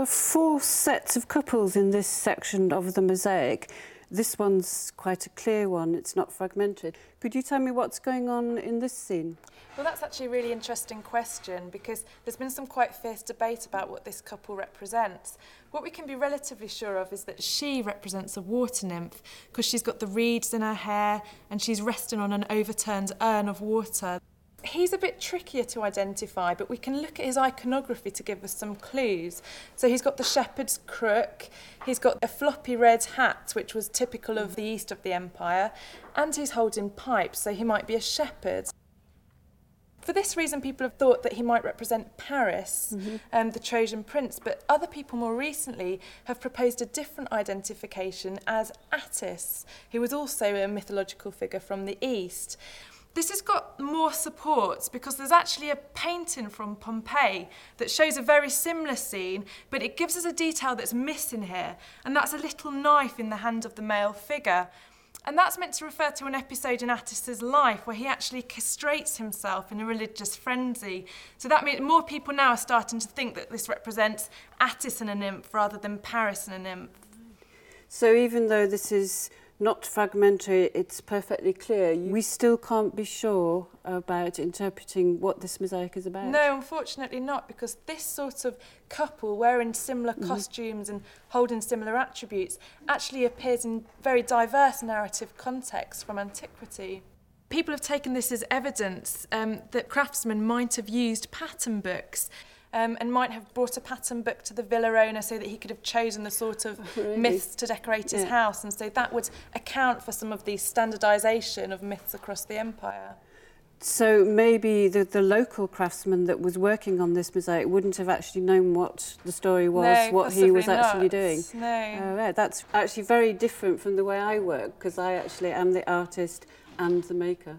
are four sets of couples in this section of the mosaic. This one's quite a clear one, it's not fragmented. Could you tell me what's going on in this scene? Well, that's actually a really interesting question because there's been some quite fierce debate about what this couple represents. What we can be relatively sure of is that she represents a water nymph because she's got the reeds in her hair and she's resting on an overturned urn of water he's a bit trickier to identify, but we can look at his iconography to give us some clues. So he's got the shepherd's crook, he's got a floppy red hat, which was typical of the east of the empire, and he's holding pipes, so he might be a shepherd. For this reason, people have thought that he might represent Paris, mm-hmm. um, the Trojan prince, but other people more recently have proposed a different identification as Attis, who was also a mythological figure from the east. This has got more support because there's actually a painting from Pompeii that shows a very similar scene, but it gives us a detail that's missing here, and that's a little knife in the hand of the male figure. And that's meant to refer to an episode in Attis's life where he actually castrates himself in a religious frenzy. So that means more people now are starting to think that this represents Attis and a nymph rather than Paris and a nymph. So even though this is not fragmentary, it's perfectly clear. You we still can't be sure about interpreting what this mosaic is about. No, unfortunately not, because this sort of couple wearing similar mm. costumes and holding similar attributes actually appears in very diverse narrative contexts from antiquity. People have taken this as evidence um, that craftsmen might have used pattern books um, and might have brought a pattern book to the villa owner so that he could have chosen the sort of really? myths to decorate his yeah. house. And so that would account for some of the standardisation of myths across the empire. So maybe the, the local craftsman that was working on this mosaic wouldn't have actually known what the story was, no, what he was not. actually doing. No. Uh, yeah, That's actually very different from the way I work because I actually am the artist and the maker.